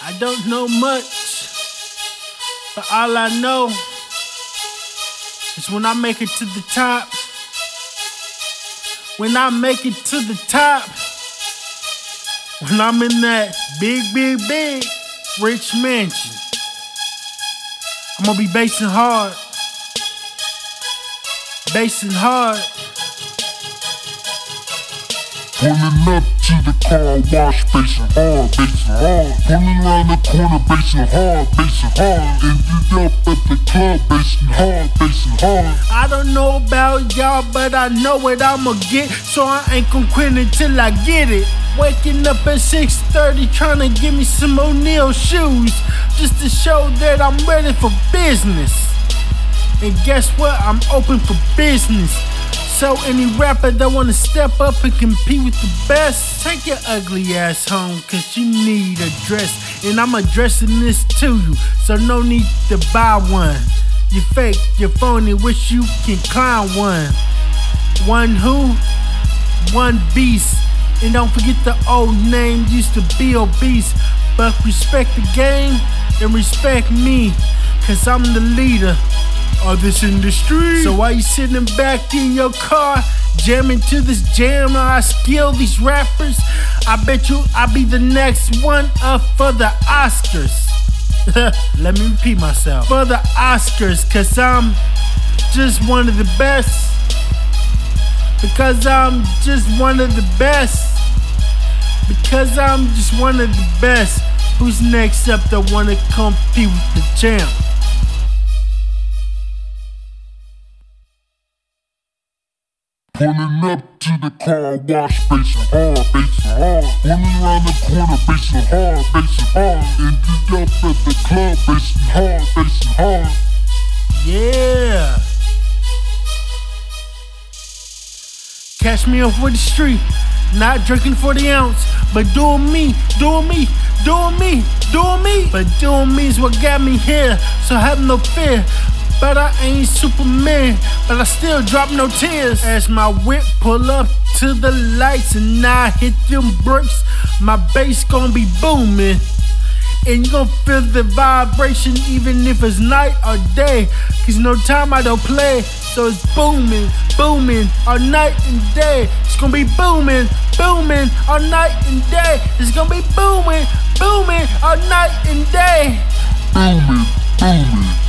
I don't know much, but all I know is when I make it to the top, when I make it to the top, when I'm in that big, big, big rich mansion, I'm gonna be basing hard, basing hard. Pulling up to the car wash, basing hard, basing hard. Pulling around the corner, basing hard, basing hard. Ended up at the club, basing hard, basing hard. I don't know about y'all, but I know what I'ma get. So I ain't gon' quit until I get it. Waking up at 6:30, trying to get me some O'Neal shoes, just to show that I'm ready for business. And guess what? I'm open for business. So any rapper that wanna step up and compete with the best, take your ugly ass home, cause you need a dress. And I'm addressing this to you, so no need to buy one. You fake, you phony, wish you can clown one. One who? One beast. And don't forget the old name used to be obese. But respect the game and respect me, cause I'm the leader of this industry. So why you sitting back in your car, jamming to this jam, I skill these rappers. I bet you I'll be the next one up for the Oscars. Let me repeat myself. For the Oscars, cause I'm just one of the best. Because I'm just one of the best. Because I'm just one of the best. Who's next up that wanna compete with the champ? Pulling up to the car wash, basing hard, basing hard. Pulling around the corner, basing hard, basing hard. Ended up at the club, basing hard, basing hard. Yeah. Catch me off with the street, not drinking for the ounce, but doing me, doing me, doing me, doing me. But doing me is what got me here, so have no fear. But I ain't Superman, but I still drop no tears. As my whip pull up to the lights and I hit them brakes, my bass gon' be booming. And you gon' feel the vibration even if it's night or day. Cause no time I don't play. So it's booming, booming all night and day. It's gonna be booming, booming all night and day. It's gonna be booming, booming all night and day. Booming, booming.